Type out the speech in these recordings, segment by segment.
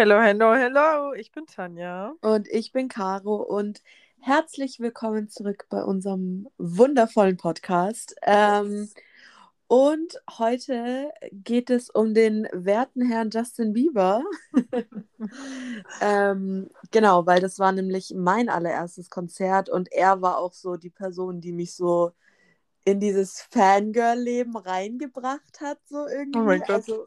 Hello, hello, hello. Ich bin Tanja. Und ich bin Caro und herzlich willkommen zurück bei unserem wundervollen Podcast. Ähm, und heute geht es um den werten Herrn Justin Bieber. ähm, genau, weil das war nämlich mein allererstes Konzert und er war auch so die Person, die mich so in dieses Fangirl-Leben reingebracht hat, so irgendwie. Oh mein Gott. Also,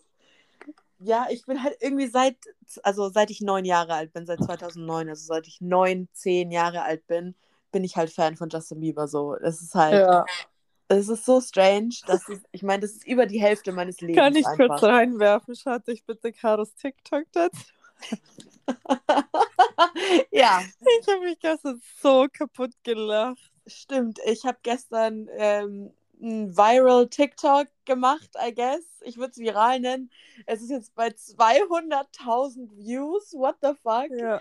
ja, ich bin halt irgendwie seit, also seit ich neun Jahre alt bin, seit 2009, also seit ich neun, zehn Jahre alt bin, bin ich halt Fan von Justin Bieber. So, es ist halt, Ja. es ist so strange, dass es, ich meine, das ist über die Hälfte meines Lebens Kann ich einfach. kurz reinwerfen, Schatz? Ich bitte Karos TikTok dazu. ja, Ich habe mich gestern so kaputt gelacht. stimmt. Ich habe gestern ähm, ein viral TikTok gemacht, I guess. Ich würde es viral nennen. Es ist jetzt bei 200.000 Views. What the fuck? Ja.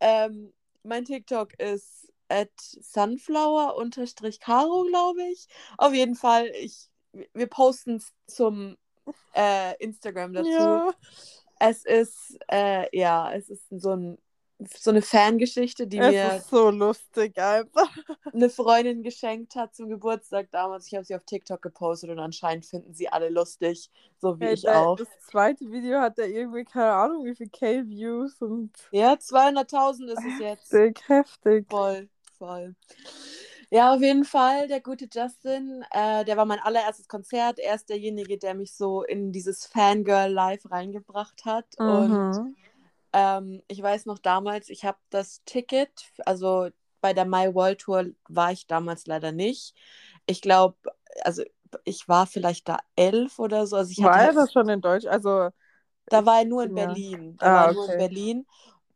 Ähm, mein TikTok ist at sunflower-caro, glaube ich. Auf jeden Fall, ich, wir posten es zum äh, Instagram dazu. ja. Es ist, äh, ja, es ist so, ein, so eine Fangeschichte, die Es mir so lustig einfach. eine Freundin geschenkt hat zum Geburtstag damals. Ich habe sie auf TikTok gepostet und anscheinend finden sie alle lustig, so wie Hey, ich der- auch. Das zweite Video hat ja irgendwie keine Ahnung, wie viel K-Views und Ja, 200.000 ist es jetzt. dick, heftig. Voll, voll. Ja, auf jeden Fall, der gute Justin, äh, der war mein allererstes Konzert. Er ist derjenige, der mich so in dieses Fangirl-Life reingebracht hat. Und Mhm. Ähm, ich weiß noch damals, ich habe das Ticket, also bei der My World Tour war ich damals leider nicht. Ich glaube, also ich war vielleicht da elf oder so. Also ich hatte War er das schon in Deutsch? Also, da war er nur in Ja. Berlin. Da Ah, war er nur in. Berlin.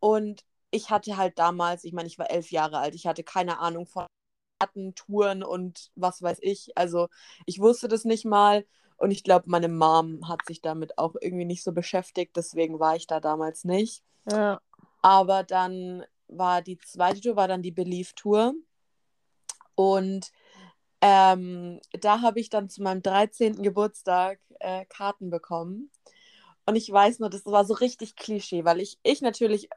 Und ich hatte halt damals, ich meine, ich war elf Jahre alt, ich hatte keine Ahnung von Karten, Touren und was weiß ich. Also ich wusste das nicht mal. Und ich glaube, meine Mom hat sich damit auch irgendwie nicht so beschäftigt. Deswegen war ich da damals nicht. Aber dann war die zweite Tour, war dann die Believe Tour. Und ähm, da habe ich dann zu meinem 13. Geburtstag äh, Karten bekommen. Und ich weiß nur, das war so richtig Klischee, weil ich, ich natürlich,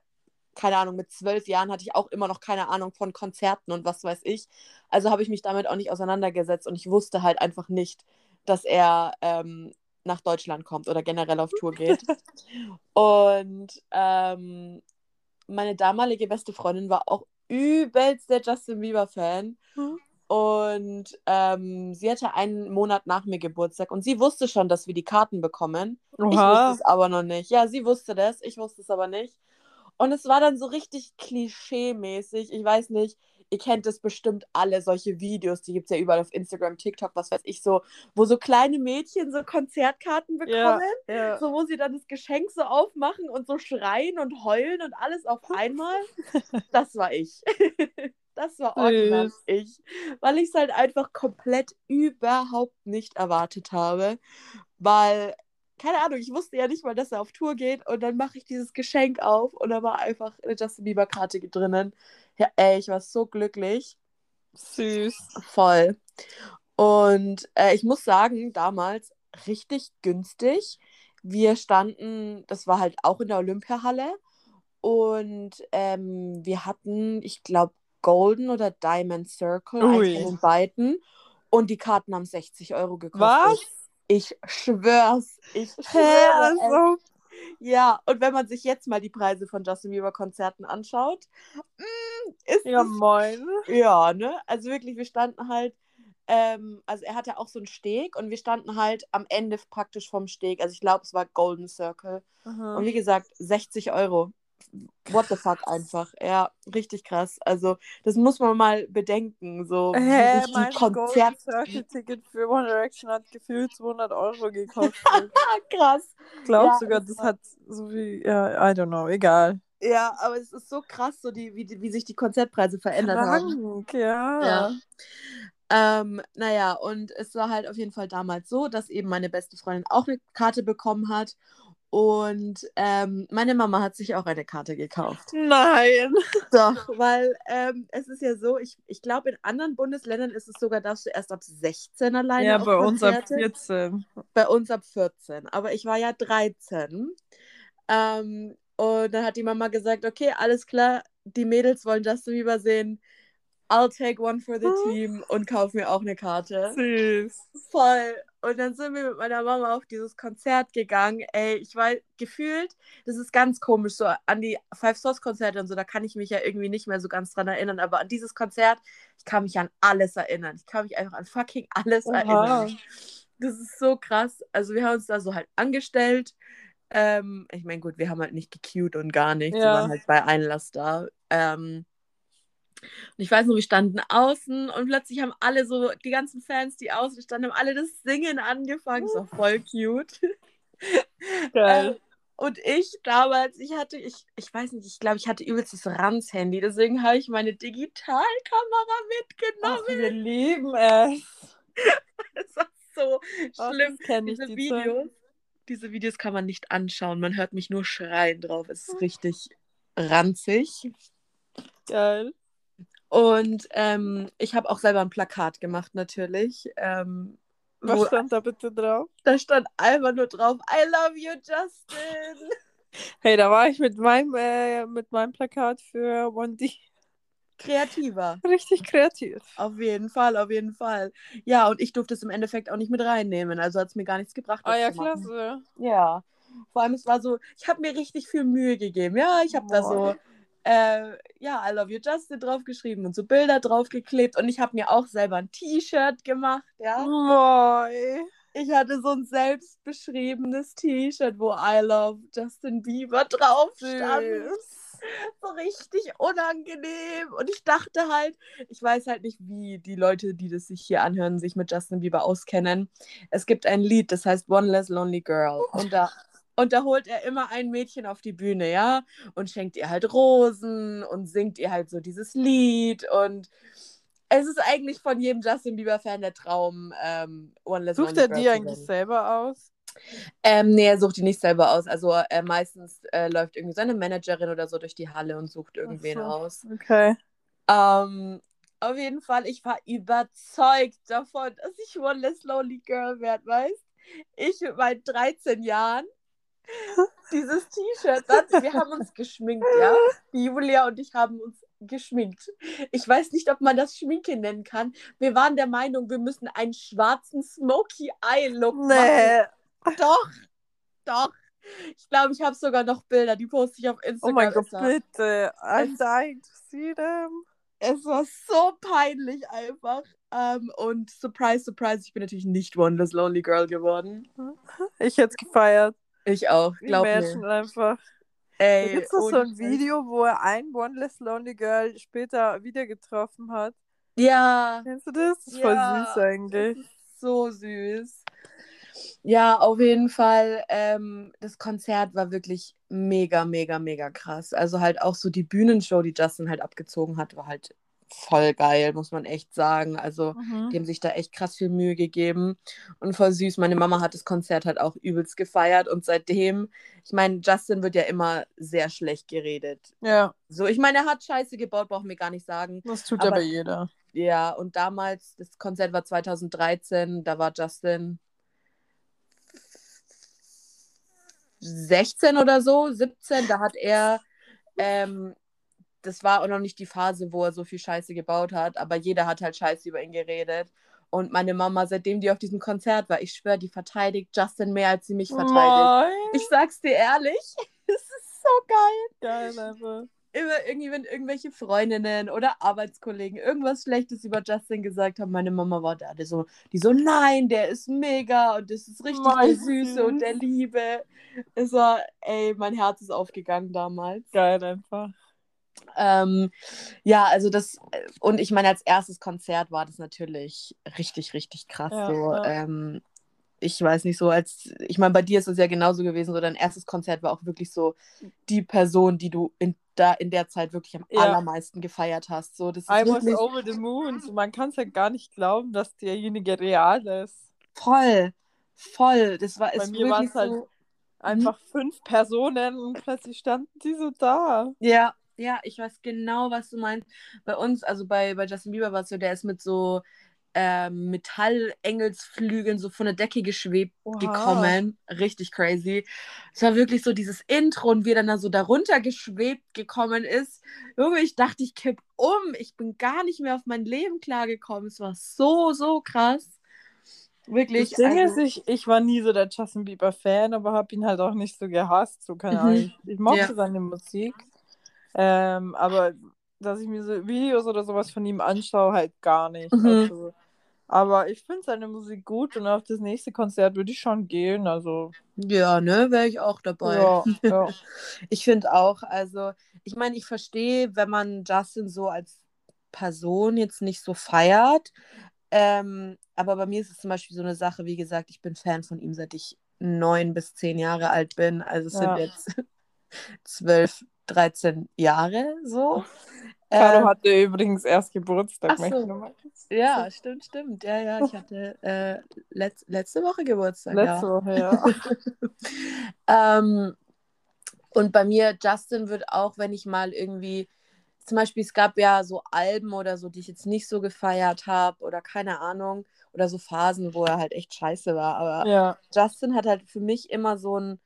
keine Ahnung, mit zwölf Jahren hatte ich auch immer noch keine Ahnung von Konzerten und was weiß ich. Also habe ich mich damit auch nicht auseinandergesetzt und ich wusste halt einfach nicht, dass er ähm, nach Deutschland kommt oder generell auf Tour geht. und ähm, meine damalige beste Freundin war auch übelst der Justin Bieber-Fan. Mhm. Und ähm, sie hatte einen Monat nach mir Geburtstag und sie wusste schon, dass wir die Karten bekommen. Ich wusste Oha. es aber noch nicht. Ja, sie wusste das, ich wusste es aber nicht. Und es war dann so richtig klischee-mäßig. Ich weiß nicht, ihr kennt das bestimmt alle, solche Videos, die gibt es ja überall auf Instagram, TikTok, was weiß ich so, wo so kleine Mädchen so Konzertkarten Ja, bekommen, ja. so wo sie dann das Geschenk so aufmachen und so schreien und heulen und alles auf einmal. Das war ich. Das war Süß. ich, weil ich es halt einfach komplett überhaupt nicht erwartet habe, weil keine Ahnung, ich wusste ja nicht mal, dass er auf Tour geht und dann mache ich dieses Geschenk auf und da war einfach eine Justin Bieber Karte drinnen. Ja, ey, ich war so glücklich. Süß. Voll. Und äh, ich muss sagen, damals richtig günstig. Wir standen, das war halt auch in der Olympiahalle. Und ähm, wir hatten, ich glaube, Golden oder Diamond Circle, Ui. eins von den beiden. Und die Karten haben 60 Euro gekostet. Was? Ich schwör's. Ich Hä? schwöre es. Also, Ja, und wenn man sich jetzt mal die Preise von Justin Bieber Konzerten anschaut, mm, ist ja, moin. ja, ne? Also wirklich, wir standen halt, ähm, also er hatte auch so einen Steg und wir standen halt am Ende praktisch vom Steg. Also ich glaube, es war Golden Circle. Aha. Und wie gesagt, 60 Euro. What the fuck einfach. Ja, richtig krass. Also das muss man mal bedenken. So, wie Hä, die mein Golden Konzert... Circle Ticket für One Direction hat gefühlt 200 Euro gekostet. Krass. Ich glaube Ja, sogar, das hat so viel, ja, I don't know, egal. Ja, aber es ist so krass, so die, wie, die- wie sich die Konzertpreise verändert haben. Krank, ja. Ja. Ähm, naja, und es war halt auf jeden Fall damals so, dass eben meine beste Freundin auch eine Karte bekommen hat. Und ähm, meine Mama hat sich auch eine Karte gekauft. Nein. Doch, weil ähm, es ist ja so, ich, ich glaube, in anderen Bundesländern ist es sogar, darfst du erst ab 16 alleine Ja, bei uns ab Konzerte. 14. Bei uns ab 14. Aber ich war ja 13. Ähm, Und dann hat die Mama gesagt, okay, alles klar, die Mädels wollen Justin Bieber sehen. I'll take one for the team und kauf mir auch eine Karte. Süß. Voll. Und dann sind wir mit meiner Mama auf dieses Konzert gegangen. Ey, ich war gefühlt, das ist ganz komisch, so an die Five Stars Konzerte und so, da kann ich mich ja irgendwie nicht mehr so ganz dran erinnern, aber an dieses Konzert, ich kann mich an alles erinnern. Ich kann mich einfach an fucking alles Oha. erinnern. Das ist so krass. Also wir haben uns da so halt angestellt. Ähm, ich meine, gut, wir haben halt nicht gecued und gar nichts. Wir Ja. waren halt bei Einlass da. Ähm, und ich weiß noch, wir standen außen und plötzlich haben alle so, die ganzen Fans, die außen standen, haben alle das Singen angefangen. Das war voll cute. Geil. Ähm, und ich damals, ich hatte, ich, ich weiß nicht, ich glaube, ich hatte übelst das Ranz-Handy, deswegen habe ich meine Digitalkamera mitgenommen. Ach, wir lieben es. Das war so Ach, schlimm. das kenn ich, Diese die Videos, diese Videos kann man nicht anschauen. Man hört mich nur schreien drauf. Es ist richtig ranzig. Geil. Und ähm, ich habe auch selber ein Plakat gemacht, natürlich. Ähm, Was stand da bitte drauf? da stand einfach nur drauf, I love you, Justin. Hey, da war ich mit meinem, äh, mit meinem Plakat für 1D Kreativer. richtig kreativ. Auf jeden Fall, auf jeden Fall. Ja, und ich durfte es im Endeffekt auch nicht mit reinnehmen. Also hat es mir gar nichts gebracht. Ah das ja, klasse. Ja. Vor allem, es war so, ich habe mir richtig viel Mühe gegeben. Ja, ich habe da so, äh, ja, I love you Justin draufgeschrieben und so Bilder draufgeklebt. Und ich habe mir auch selber ein T-Shirt gemacht, ja. Moi. Ich hatte so ein selbstbeschriebenes T-Shirt, wo I love Justin Bieber drauf stand. Süß. So richtig unangenehm. Und ich dachte halt, ich weiß halt nicht, wie die Leute, die das sich hier anhören, sich mit Justin Bieber auskennen. Es gibt ein Lied, das heißt One Less Lonely Girl. Und da, und da holt er immer ein Mädchen auf die Bühne, ja, und schenkt ihr halt Rosen und singt ihr halt so dieses Lied. Und es ist eigentlich von jedem Justin Bieber-Fan der Traum, ähm, One Less Sucht Lonely er die eigentlich selber aus? Ähm, nee, er sucht die nicht selber aus. Also äh, meistens äh, läuft irgendwie seine Managerin oder so durch die Halle und sucht irgendwen so. aus. Okay. Ähm, auf jeden Fall, ich war überzeugt davon, dass ich One Less Lonely Girl werde, weißt Ich mit meinen 13 Jahren dieses T-Shirt, wir haben uns geschminkt, ja. Die Julia und ich haben uns geschminkt. Ich weiß nicht, ob man das Schminke nennen kann. Wir waren der Meinung, wir müssen einen schwarzen Smoky Eye Look machen. Doch, doch. Ich glaube, ich habe sogar noch Bilder, die poste ich auf Oh Instagram. mein Gott, bitte. I'm Es- dying to see them. Es war so peinlich einfach. Ähm, und surprise, surprise, ich bin natürlich nicht One Less Lonely Girl geworden. Ich hätte es gefeiert. Ich auch, glaub Imagine mir. einfach. Ey, Gibt es so ein. Video, wo er ein One Less Lonely Girl später wieder getroffen hat? Ja, Kennst du das? Das ist Ja, voll süß eigentlich. so süß. Ja, auf jeden Fall. Ähm, das Konzert war wirklich mega, mega, mega krass. Also halt auch so die Bühnenshow, die Justin halt abgezogen hat, war halt voll geil, muss man echt sagen. Also Mhm. die haben sich da echt krass viel Mühe gegeben und voll süß. Meine Mama hat das Konzert halt auch übelst gefeiert und seitdem, ich meine, Justin wird ja immer sehr schlecht geredet. Ja, So, ich meine, er hat Scheiße gebaut, brauchen wir gar nicht sagen. das tut Aber- aber jeder. Ja, und damals, das Konzert war 2013, da war Justin 16 oder so, 17, da hat er, ähm, das war auch noch nicht die Phase, wo er so viel Scheiße gebaut hat, aber jeder hat halt Scheiße über ihn geredet. Und meine Mama, seitdem die auf diesem Konzert war, ich schwöre, die verteidigt Justin mehr, als sie mich verteidigt. Moin. Ich sag's dir ehrlich, es ist so geil Geil einfach. Immer irgendwie, wenn irgendwelche Freundinnen oder Arbeitskollegen irgendwas Schlechtes über Justin gesagt haben, meine Mama war da, die so, die so, nein, der ist mega und das ist richtig Mein der Süße und der Liebe. Es war, ey, mein Herz ist aufgegangen damals. Geil einfach. Ähm, ja, also das, und ich meine, als erstes Konzert war das natürlich richtig, richtig krass. Ja, so, ja. Ähm, ich weiß nicht so, als, ich meine, bei dir ist es ja genauso gewesen, so dein erstes Konzert war auch wirklich so die Person, die du in, da, in der Zeit wirklich am Ja. allermeisten gefeiert hast. So, das ist I was wirklich over the moon. So, man kann es ja gar nicht glauben, dass derjenige real ist. voll, voll. Das war Bei mir waren es halt so, einfach fünf Personen und plötzlich standen die so da. Ja, ja, ich weiß genau, was du meinst. Bei uns, also bei, bei Justin Bieber war es so, der ist mit so ähm, Metallengelsflügeln so von der Decke geschwebt Oha. gekommen. Richtig crazy. Es war wirklich so dieses Intro und wie er dann da so darunter geschwebt gekommen ist. Junge, ich dachte, ich kipp um. Ich bin gar nicht mehr auf mein Leben klargekommen. Es war so, so krass. Wirklich. Das Ding also- ist, ich, ich war nie so der Justin Bieber-Fan, aber habe ihn halt auch nicht so gehasst. So, keine Ahnung. Mhm. Ich, ich mochte Ja. seine Musik. Ähm, aber dass ich mir so Videos oder sowas von ihm anschaue, halt gar nicht. Mhm. Also, aber ich finde seine Musik gut und auf das nächste Konzert würde ich schon gehen. Also, ja, ne, wäre ich auch dabei. ja, ja. Ich finde auch, also, ich meine, ich verstehe, wenn man Justin so als Person jetzt nicht so feiert. Ähm, aber bei mir ist es zum Beispiel so eine Sache, wie gesagt, ich bin Fan von ihm, seit ich neun bis zehn Jahre alt bin. Also es Ja. sind jetzt zwölf, 13 Jahre so. Caro Ähm, hatte übrigens erst Geburtstag. so. ja, stimmt, stimmt. Ja, ja, ich hatte äh, letz letzte Woche Geburtstag. Letzte ja. Woche, ja. ähm, und bei mir, Justin wird auch, wenn ich mal irgendwie, zum Beispiel, es gab ja so Alben oder so, die ich jetzt nicht so gefeiert habe oder keine Ahnung, oder so Phasen, wo er halt echt scheiße war. Aber ja. Justin hat halt für mich immer so ein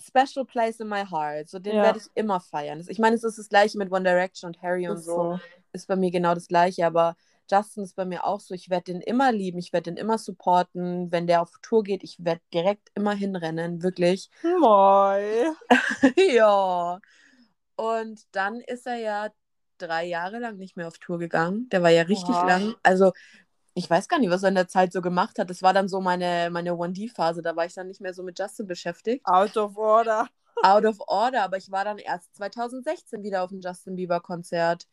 Special Place in my heart. So den Ja. werde ich immer feiern. Ich meine, es ist das gleiche mit One Direction und Harry und so. so. Ist bei mir genau das gleiche, aber Justin ist bei mir auch so. Ich werde den immer lieben, ich werde den immer supporten. Wenn der auf Tour geht, ich werde direkt immer hinrennen, wirklich. Moi. ja. Und dann ist er ja drei Jahre lang nicht mehr auf Tour gegangen. Der war ja richtig Oha. lang. Also, ich weiß gar nicht, was er in der Zeit so gemacht hat. Das war dann so meine, meine 1D-Phase. Da war ich dann nicht mehr so mit Justin beschäftigt. Out of order. Out of order, aber ich war dann erst 2016 wieder auf dem Justin Bieber-Konzert.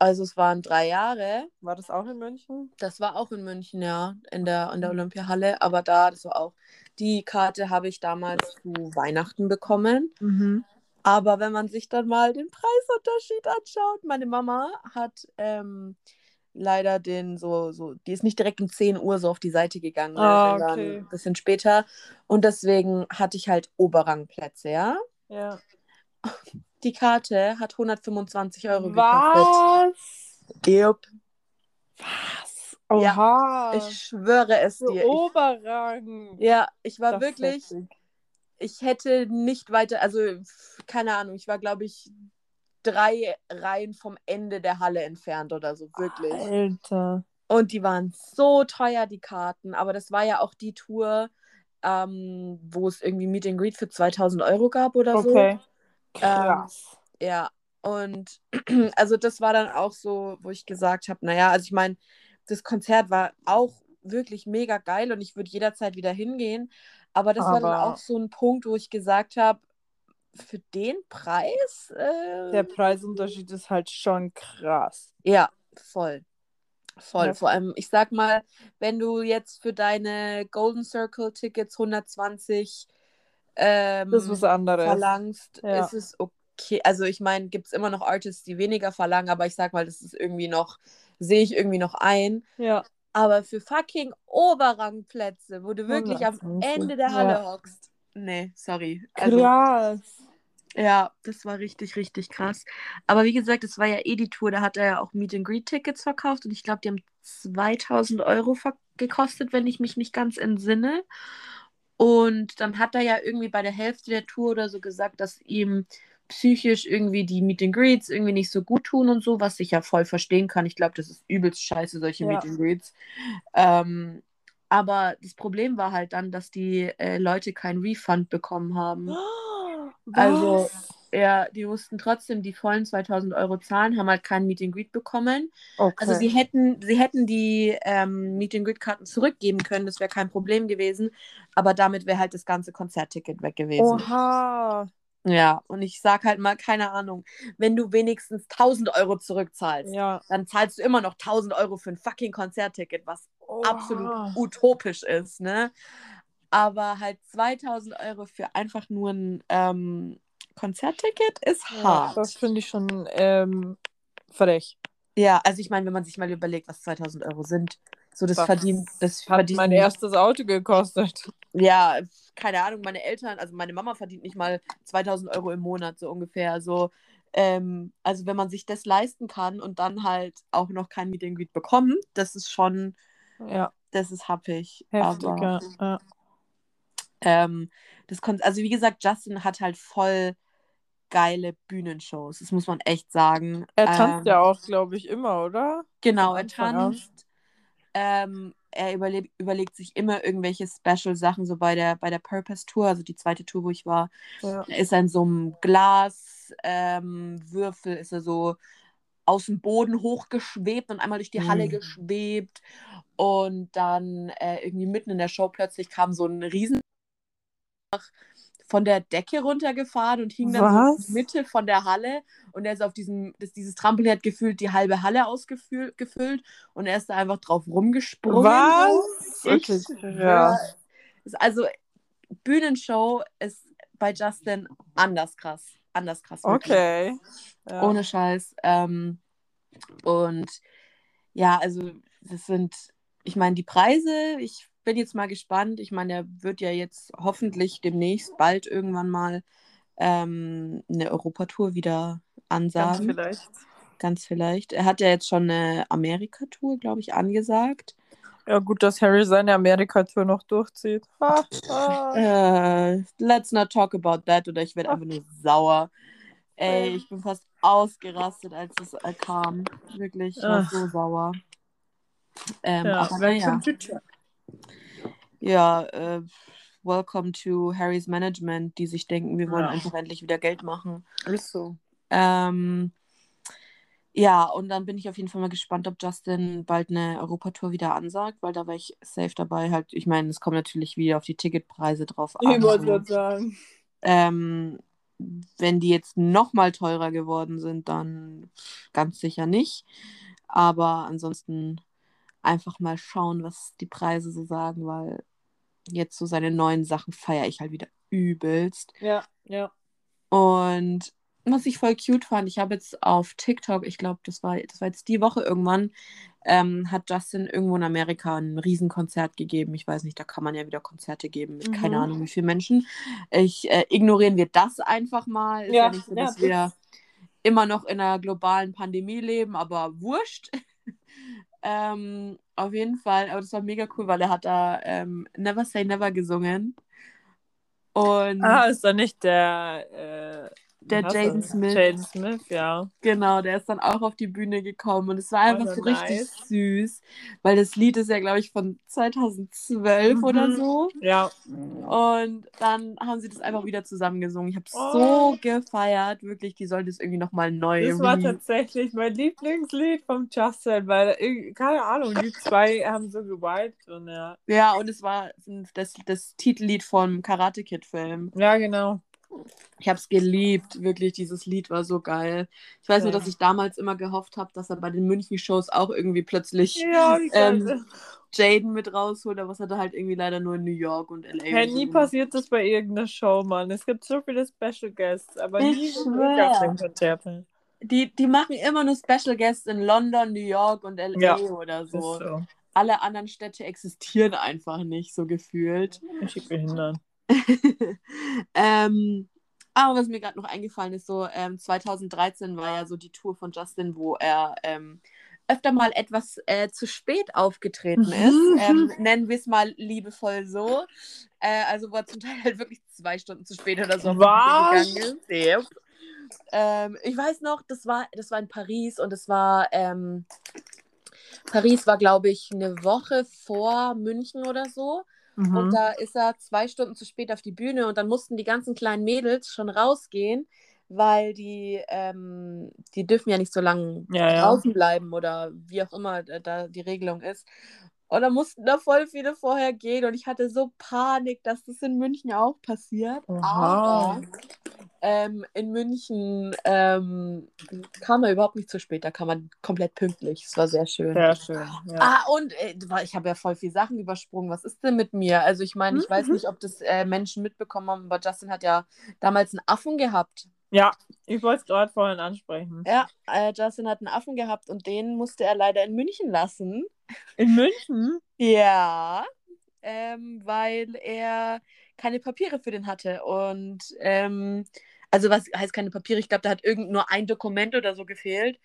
Also, es waren drei Jahre. War das auch in München? Das war auch in München, ja, in der, in der Olympiahalle. Aber da, das war auch. Die Karte habe ich damals zu Weihnachten bekommen. Mhm. Aber wenn man sich dann mal den Preisunterschied anschaut, meine Mama hat ähm, leider den so, so, die ist nicht direkt um 10 Uhr so auf die Seite gegangen, ne, Ah, sondern okay. ein bisschen später. Und deswegen hatte ich halt Oberrangplätze, ja. Ja. Die Karte hat 125 Euro gekostet. Was? Yep. Was? Oha. Ich schwöre es Für dir. Ich, Oberrang. ja, ich war Das wirklich, ich hätte nicht weiter, also keine Ahnung, ich war, glaube ich, drei Reihen vom Ende der Halle entfernt oder so, wirklich. Alter. Und die waren so teuer, die Karten. Aber das war ja auch die Tour, ähm, wo es irgendwie Meet and Greet für 2000 Euro gab oder Okay. so. Krass. Ja. Und also das war dann auch so, wo ich gesagt habe, naja, also ich meine, das Konzert war auch wirklich mega geil und ich würde jederzeit wieder hingehen. Aber das war dann Aber- auch so ein Punkt, wo ich gesagt habe, für den Preis? Äh, Der Preisunterschied ist halt schon krass. Ja, voll. Voll. Ja. Vor allem, ich sag mal, wenn du jetzt für deine Golden Circle Tickets 120 ähm, Das ist was anderes. verlangst, Ja. ist es okay. Also ich meine, gibt es immer noch Artists, die weniger verlangen, aber ich sag mal, das ist irgendwie noch, sehe ich irgendwie noch ein. Ja. Aber für fucking Oberrangplätze, wo du wirklich am 120, Ende der Halle ja. hockst. Nee, sorry. Also, Krass. ja, das war richtig, richtig krass. Aber wie gesagt, es war ja eh die Tour, da hat er ja auch Meet and Greet Tickets verkauft und ich glaube, die haben 2000 Euro gekostet, wenn ich mich nicht ganz entsinne. Und dann hat er ja irgendwie bei der Hälfte der Tour oder so gesagt, dass ihm psychisch irgendwie die Meet and Greets irgendwie nicht so gut tun und so, was ich ja voll verstehen kann. Ich glaube, das ist übelst scheiße, solche Ja. Meet and Greets. Ähm, aber das Problem war halt dann, dass die äh, Leute kein Refund bekommen haben. Also, Was? Ja, die mussten trotzdem die vollen 2000 Euro zahlen, haben halt kein Meet and Greet bekommen. okay. Also sie hätten, sie hätten die ähm, Meet and Greet Karten zurückgeben können, das wäre kein Problem gewesen, aber damit wäre halt das ganze Konzertticket weg gewesen. Oha. Ja, und ich sag halt mal, keine Ahnung, wenn du wenigstens 1000 Euro zurückzahlst, Ja. dann zahlst du immer noch 1000 Euro für ein fucking Konzertticket, was Oha. absolut utopisch ist, ne? Aber halt 2000 Euro für einfach nur ein ähm, Konzertticket ist Ja, hart. das finde ich schon ähm, frech. Ja, also ich meine, wenn man sich mal überlegt, was 2000 Euro sind, so das verdient, das Hat verdient, mein erstes Auto gekostet. ja, keine Ahnung, meine Eltern, also meine Mama verdient nicht mal 2000 Euro im Monat, so ungefähr, so, ähm, also wenn man sich das leisten kann und dann halt auch noch kein Meet and Greet bekommt, das ist schon, Ja, das ist happig. heftig, aber ja. ähm, das kon also wie gesagt, Justin hat halt voll geile Bühnenshows. Das muss man echt sagen. Er tanzt Ähm, ja auch, glaube ich, immer, oder? Genau, er tanzt. Ähm, er überle überlegt sich immer irgendwelche Special-Sachen, so bei der, bei der Purpose Tour, also die zweite Tour, wo ich war. Ja. Ist er in so einem Glaswürfel, ähm, ist er so aus dem Boden hochgeschwebt und einmal durch die Halle Mhm. geschwebt. Und dann äh, irgendwie mitten in der Show plötzlich kam so ein Riesen von der Decke runtergefahren und hing dann so in Was? die Mitte von der Halle und er ist auf diesem, das, dieses Trampolin hat gefühlt die halbe Halle ausgefüllt gefüllt und er ist da einfach drauf rumgesprungen. Was? Ich Okay, ist also Bühnenshow ist bei Justin anders krass. Anders krass. Okay. Ja. Ohne Scheiß. Ähm, und ja, also das sind, ich meine, die Preise, ich bin jetzt mal gespannt. Ich meine, er wird ja jetzt hoffentlich demnächst bald irgendwann mal ähm, eine Europatour wieder Ganz ansagen. vielleicht. Ganz vielleicht. Er hat ja jetzt schon eine Amerika-Tour, glaube ich, angesagt. Ja, gut, dass Harry seine Amerika-Tour noch durchzieht. Ha, ha. Äh, let's not talk about that oder ich werde einfach nur sauer. Ey, ich bin fast ausgerastet, als es äh, kam. Wirklich, ich war Ach. so sauer. Ähm, Ja, aber naja. Ja, äh, welcome to Harrys Management, die sich denken, wir wollen Ja. einfach endlich wieder Geld machen. Ist so. Ähm, ja, und dann bin ich auf jeden Fall mal gespannt, ob Justin bald eine Europatour wieder ansagt, weil da wäre ich safe dabei. Halt, ich meine, es kommt natürlich wieder auf die Ticketpreise drauf an. Ich wollte gerade sagen. Ähm, wenn die jetzt noch mal teurer geworden sind, dann ganz sicher nicht. Aber ansonsten einfach mal schauen, was die Preise so sagen, weil jetzt so seine neuen Sachen feiere ich halt wieder übelst. Ja, ja. Und was ich voll cute fand, ich habe jetzt auf TikTok, ich glaube, das war, das war jetzt die Woche irgendwann, ähm, hat Justin irgendwo in Amerika ein Riesenkonzert gegeben. Ich weiß nicht, da kann man ja wieder Konzerte geben mit keine Mhm. Ahnung wie vielen Menschen. Ich äh, ignorieren wir das einfach mal. Ist ja, Ja, nicht so, ja, dass das- wir immer noch in einer globalen Pandemie leben, aber wurscht. Ähm, auf jeden Fall, aber das war mega cool, weil er hat da ähm, Never Say Never gesungen. Und Ah, ist da nicht der, äh, Der Jaden? Smith. Jaden Smith, ja. Genau, der ist dann auch auf die Bühne gekommen und es war einfach Oh, so richtig nice. süß, weil das Lied ist ja, glaube ich, von 2012 Mhm. oder so. Ja. Und dann haben sie das einfach wieder zusammengesungen. Ich habe Oh. so gefeiert, wirklich. Die sollen das irgendwie nochmal neu Das war tatsächlich mein Lieblingslied vom Justin, weil, irgendwie- keine Ahnung, die zwei haben so gewiped und ja. Ja, und es war das, das Titellied vom Karate Kid-Film. Ja, genau. Ich habe es geliebt, wirklich. Dieses Lied war so geil. Ich weiß nur, Ja. dass ich damals immer gehofft habe, dass er bei den München-Shows auch irgendwie plötzlich Ja, Ähm. Jaden mit rausholt, aber es hat er halt irgendwie leider nur in New York und LA. Und nie so. passiert das bei irgendeiner Show, Mann. Es gibt so viele Special Guests, aber Ich nie auf den Konzerten. Die, die machen immer nur Special Guests in London, New York und LA Ja, oder so. so. Alle anderen Städte existieren einfach nicht, so gefühlt. Ich behindern. ähm, aber was mir gerade noch eingefallen ist, so ähm, 2013 war ja so die Tour von Justin, wo er ähm, öfter mal etwas äh, zu spät aufgetreten ist. ähm, nennen wir es mal liebevoll so. Äh, also wo er zum Teil halt wirklich zwei Stunden zu spät oder so Was? gegangen ist. Yep. Ähm, ich weiß noch, das war, das war in Paris und es war, ähm, Paris war, glaube ich, eine Woche vor München oder so. Mhm. Und da ist er zwei Stunden zu spät auf die Bühne und dann mussten die ganzen kleinen Mädels schon rausgehen, weil die, ähm, die dürfen ja nicht so lange Ja, ja. draußen bleiben oder wie auch immer da, da die Regelung ist. Und dann mussten da voll viele vorher gehen und ich hatte so Panik, dass das in München auch passiert. Oha. Aber ähm, in München ähm, kam er überhaupt nicht zu spät, da kam er komplett pünktlich. Es war sehr schön. Sehr schön. Ja. Ah, und äh, ich habe ja voll viele Sachen übersprungen. Was ist denn mit mir? Also ich meine, ich weiß Mhm. nicht, ob das äh, Menschen mitbekommen haben, aber Justin hat ja damals einen Affen gehabt. ja, ich wollte es gerade vorhin ansprechen. Ja, äh, Justin hat einen Affen gehabt und den musste er leider in München lassen. In München? Ja, ähm, weil er keine Papiere für den hatte. Und ähm, Also was heißt keine Papiere? Ich glaube, da hat irgend nur ein Dokument oder so gefehlt.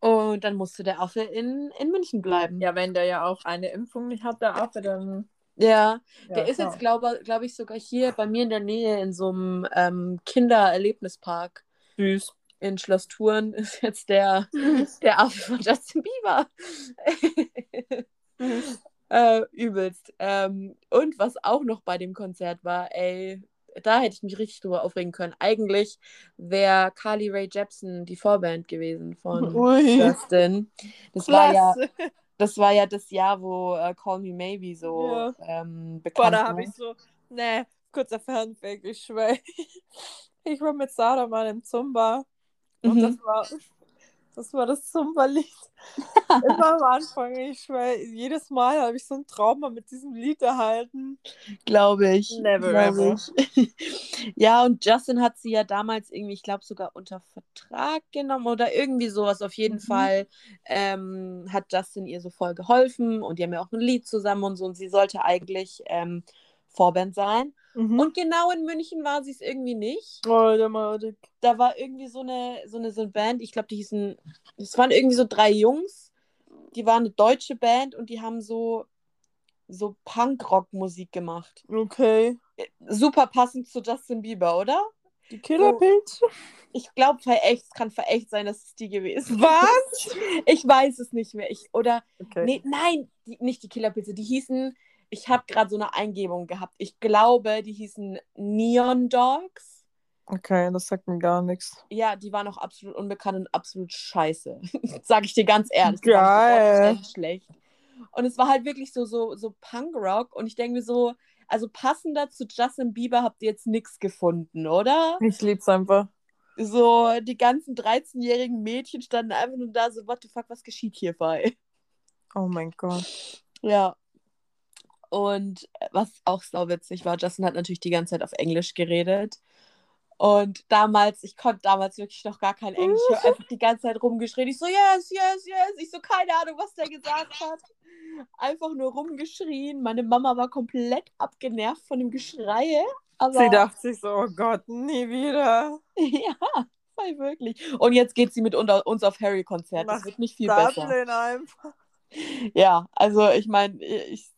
Und dann musste der Affe in, in München bleiben. Ja, wenn der ja auch eine Impfung nicht hat, der Affe, dann. Ja, Ja, der ist klar. jetzt, glaube glaub ich, sogar hier bei mir in der Nähe in so einem ähm, Kindererlebnispark Süß. in Schloss Thurn ist jetzt der, der Affe von Justin Bieber. äh, übelst. Ähm, und was auch noch bei dem Konzert war, ey, da hätte ich mich richtig drüber aufregen können. Eigentlich wäre Carly Rae Jepsen die Vorband gewesen von Ui. Justin. Das war ja das war ja das Jahr, wo äh, Call Me Maybe so Ja. ähm, bekannt Boah, da war. habe ich so. Ne, kurzer Fernweg, ich schwör. Ich war mit Sarah mal im Zumba. Und Mhm. das war. Das war das Zumba-Lied. Immer am Anfang, ich schwör, jedes Mal habe ich so ein Trauma mit diesem Lied erhalten. Glaube ich. Never glaub ich. ja, und Justin hat sie ja damals irgendwie, ich glaube, sogar unter Vertrag genommen oder irgendwie sowas. Auf jeden Mhm. Fall ähm, hat Justin ihr so voll geholfen und die haben ja auch ein Lied zusammen und so. Und sie sollte eigentlich ähm, Vorband sein. Mhm. Und genau in München war sie es irgendwie nicht. oh. Da war irgendwie so eine, so eine, so eine Band, ich glaube, die hießen, es waren irgendwie so drei Jungs, die waren eine deutsche Band und die haben so, so Punk-Rock-Musik gemacht. Okay. Super passend zu Justin Bieber, oder? Die Killerpilze? Ich glaube, verächt, es kann verächt sein, dass es die gewesen Was? Ich weiß es nicht mehr. Ich, oder, Okay. nee, nein, die, nicht die Killerpilze, die hießen, ich habe gerade so eine Eingebung gehabt. Ich glaube, die hießen Neon Dogs. Okay, das sagt mir gar nichts. Ja, die waren auch absolut unbekannt und absolut scheiße. Sag ich dir ganz ehrlich. Geil. echt schlecht. Und es war halt wirklich so, so, so Punkrock. Und ich denke mir so, also passender zu Justin Bieber habt ihr jetzt nichts gefunden, oder? Ich lieb's einfach. So, die ganzen 13-jährigen Mädchen standen einfach nur da, so, what the fuck, was geschieht hierbei? Oh mein Gott. Ja. Und was auch sauwitzig war, Justin hat natürlich die ganze Zeit auf Englisch geredet. Und damals, ich konnte damals wirklich noch gar kein Englisch. Ich habe einfach die ganze Zeit rumgeschrien. Ich so, yes, yes, yes. Ich so, keine Ahnung, was der gesagt hat. Einfach nur rumgeschrien. Meine Mama war komplett abgenervt von dem Geschrei. Aber Sie dachte sich so, oh Gott, nie wieder. ja, voll wirklich. Und jetzt geht sie mit uns auf Harry-Konzert. Das wird nicht viel besser. Dublin einfach. Ja, also ich meine, es,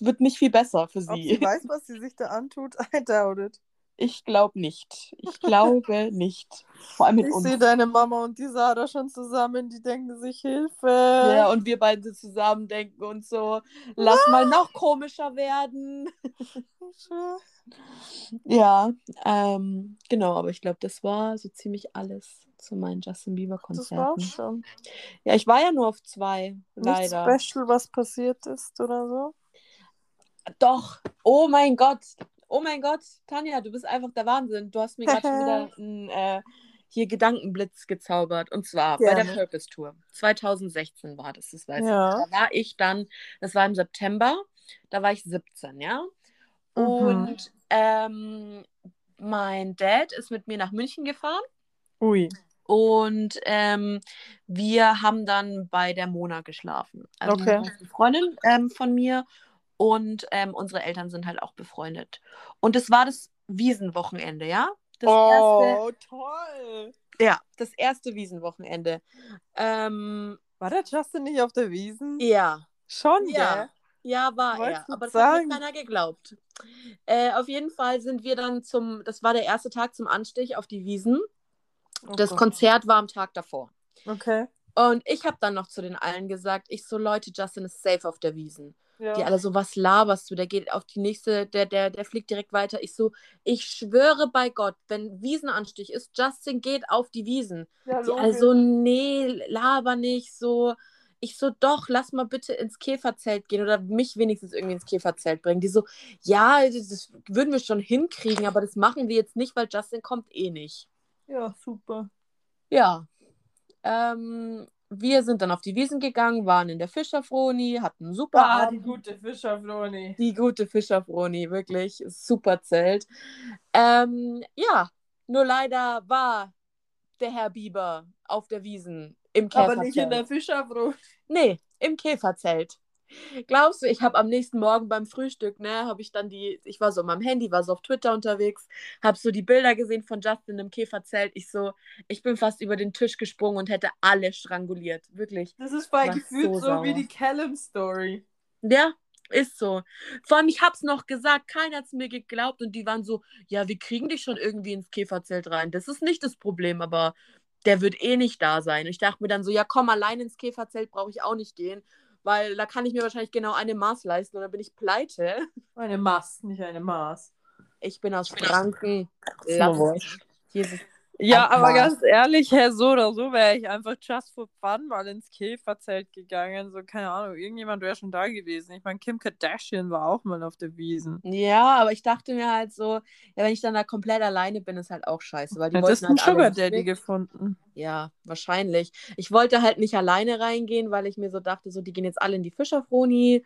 wird nicht viel besser für Ob sie. sie weiß, was sie sich da antut, I doubt it. Ich glaube nicht. Ich glaube nicht. Vor allem mit Ich uns. sehe deine Mama und die Sarah schon zusammen, die denken sich Hilfe. Ja, und wir beide zusammen denken und so, lass mal noch komischer werden. Ja, ähm, genau, aber ich glaube, das war so ziemlich alles zu meinen Justin das Bieber-Konzerten. war's schon. Ja, ich war ja nur auf zwei, Nichts leider. Special, was passiert ist oder so. Doch, oh mein Gott, oh mein Gott, Tanja, du bist einfach der Wahnsinn. Du hast mir gerade schon wieder einen äh, hier Gedankenblitz gezaubert. Und zwar bei der. Purpose Tour. 2016 war das, das weiß Ja. ich. Da war ich dann, das war im September, da war ich 17, ja. Mhm. Und ähm, mein Dad ist mit mir nach München gefahren. Ui. Und ähm, wir haben dann bei der Mona geschlafen. Also Okay. Eine Freundin ähm, von mir und ähm, unsere Eltern sind halt auch befreundet. Und es war das Wiesenwochenende, ja? Das erste, oh, toll. ja, das erste Wiesenwochenende. Ähm, War der Justin nicht auf der Wiesen? ja, Schon, ja. gell? Ja, war Wolltest er. Aber das hat mir sagen? keiner geglaubt. Äh, auf jeden Fall sind wir dann zum, das war der erste Tag zum Anstich auf die Wiesen. Oh Das Gott. Konzert war am Tag davor. Okay. Und ich habe dann noch zu den allen gesagt, ich so, Leute, Justin ist safe auf der Wiesen. Ja. Die alle so, was laberst du? Der geht auf die nächste, der, der, der fliegt direkt weiter. Ich so, ich schwöre bei Gott, wenn Wiesenanstich ist, Justin geht auf die Wiesen. ja, Die alle so, nee, laber nicht, so. Ich so, doch, lass mal bitte ins Käferzelt gehen oder mich wenigstens irgendwie ins Käferzelt bringen. Die so, ja, das, das würden wir schon hinkriegen, aber das machen wir jetzt nicht, weil Justin kommt eh nicht. Ja, super. Ja. Ähm, wir sind dann auf die Wiesen gegangen, waren in der Fischerfroni, hatten super Ah, Abend. die gute Fischerfloni. Die gute Fischerfroni, wirklich super Zelt. Ähm, ja, nur leider war der Herr Bieber auf der Wiesen im Aber Käferzelt. nicht in der Fischerfloni. Nee, im Käferzelt. Glaubst du, ich habe am nächsten Morgen beim Frühstück, ne, habe ich dann die, ich war so meinem Handy, war so auf Twitter unterwegs, habe so die Bilder gesehen von Justin im Käferzelt. Ich so, ich bin fast über den Tisch gesprungen und hätte alle stranguliert. Wirklich. Das ist bei war gefühlt so so, wie die Callum-Story. Ja, ist so. Vor allem, ich hab's noch gesagt, keiner hat's mir geglaubt und die waren so, ja, wir kriegen dich schon irgendwie ins Käferzelt rein. Das ist nicht das Problem, aber der wird eh nicht da sein. Und ich dachte mir dann so, ja, komm, allein ins Käferzelt brauche ich auch nicht gehen, weil da kann ich mir wahrscheinlich genau eine Maß leisten und dann bin ich pleite. Eine Maß, nicht eine Maß. Ich bin aus Franken. Lass- wurscht. Jesus. Ja, aber ganz ehrlich, Herr, so oder so wäre ich einfach just for fun mal ins Käferzelt gegangen. So, keine Ahnung, irgendjemand wäre schon da gewesen. Ich meine, Kim Kardashian war auch mal auf der Wiesen. Ja, aber ich dachte mir halt so, ja, wenn ich dann da komplett alleine bin, ist halt auch scheiße, weil die Hättest einen halt alle Sugar Daddy gefunden. Ja, wahrscheinlich. Ich wollte halt nicht alleine reingehen, weil ich mir so dachte, so, die gehen jetzt alle in die Fischerfroni.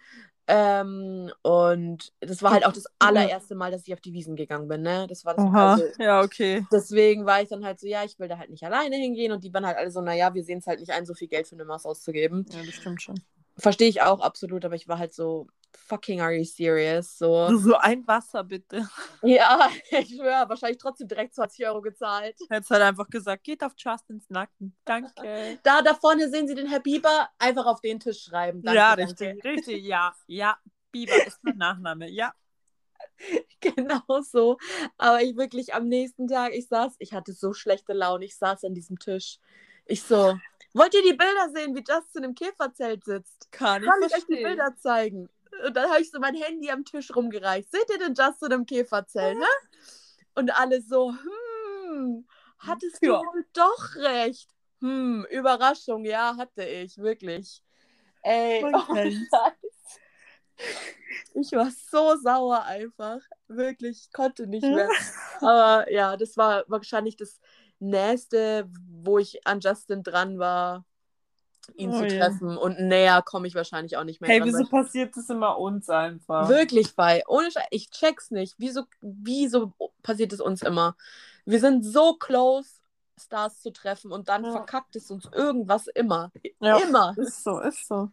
Ähm, und das war halt auch das allererste Mal, dass ich auf die Wiesen gegangen bin, ne? Das war das. Oha, Also, ja, okay. deswegen war ich dann halt so, ja, ich will da halt nicht alleine hingehen. Und die waren halt alle so, naja, wir sehen es halt nicht ein, so viel Geld für eine Maus auszugeben. Ja, das stimmt schon. Verstehe ich auch absolut, aber ich war halt so, fucking are you serious? So, So ein Wasser bitte. ja, ich schwöre, wahrscheinlich trotzdem direkt 20 Euro gezahlt. Hättest halt einfach gesagt, geht auf Justins Nacken. Danke. Da, da vorne sehen Sie den Herr Bieber, einfach auf den Tisch schreiben. Danke, ja, danke. richtig, richtig, ja, ja. Bieber ist mein Nachname, ja. Genau so. Aber ich wirklich am nächsten Tag, ich saß, ich hatte so schlechte Laune, ich saß an diesem Tisch. Ich so, wollt ihr die Bilder sehen, wie Justin im Käferzelt sitzt? Kann ich Kann ich euch die. Bilder zeigen? Und dann habe ich so mein Handy am Tisch rumgereicht. Seht ihr den Justin im Käferzelt, ne? Und alle so, hm, hattest du Ja. wohl doch recht. Hm, Überraschung, ja, hatte ich, wirklich. Ey, oh. Ich war so sauer einfach. Wirklich, ich konnte nicht mehr. Aber ja, das war wahrscheinlich das Nächste, wo ich an Justin dran war, ihn Oh zu ja. treffen. Und näher komme ich wahrscheinlich auch nicht mehr Hey, dran. wieso passiert das immer uns einfach? ich, wirklich bei. Ohne Scheiß, ich check's nicht. Wieso, wieso passiert es uns immer? Wir sind so close, Stars zu treffen und dann Ja. verkackt es uns irgendwas immer. Ja, Immer. Ist so, ist so.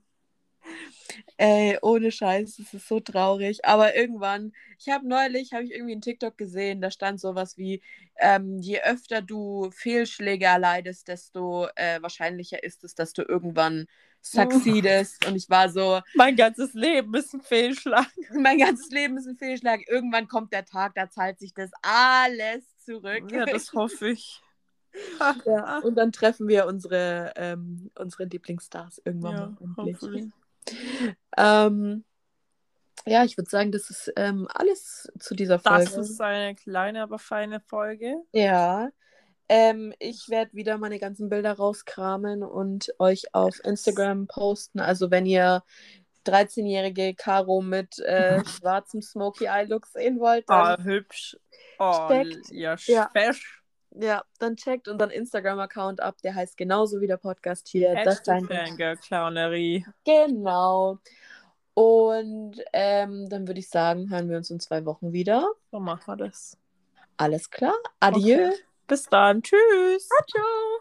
Ey, ohne Scheiß, es ist so traurig. Aber irgendwann, ich habe neulich, habe ich irgendwie einen TikTok gesehen, da stand sowas wie, ähm, je öfter du Fehlschläge erleidest, desto äh, wahrscheinlicher ist es, dass du irgendwann succeedest. Und ich war so, Mein ganzes Leben ist ein Fehlschlag. mein ganzes Leben ist ein Fehlschlag. Irgendwann kommt der Tag, da zahlt sich das alles zurück. Ja, das hoffe ich. Ja, Und dann treffen wir unsere, ähm, unsere Lieblingsstars irgendwann Ja, mal endlich. hopefully. Ähm, ja, ich würde sagen, das ist ähm, alles zu dieser Folge. Das ist eine kleine, aber feine Folge. Ja. Ähm, ich werde wieder meine ganzen Bilder rauskramen und euch auf Instagram posten. Also wenn ihr 13-jährige Caro mit äh, schwarzem Smoky Eye Look sehen wollt, Ah, dann, hübsch. Oh, Steckt. ja, Ja. Ja, dann checkt unseren Instagram-Account ab. Der heißt genauso wie der Podcast hier. Das Hashtag sein Fangirl Clownerie. Genau. Und ähm, dann würde ich sagen, hören wir uns in zwei Wochen wieder. So machen wir das. Alles klar. Adieu. Okay. Bis dann. Tschüss. Ciao.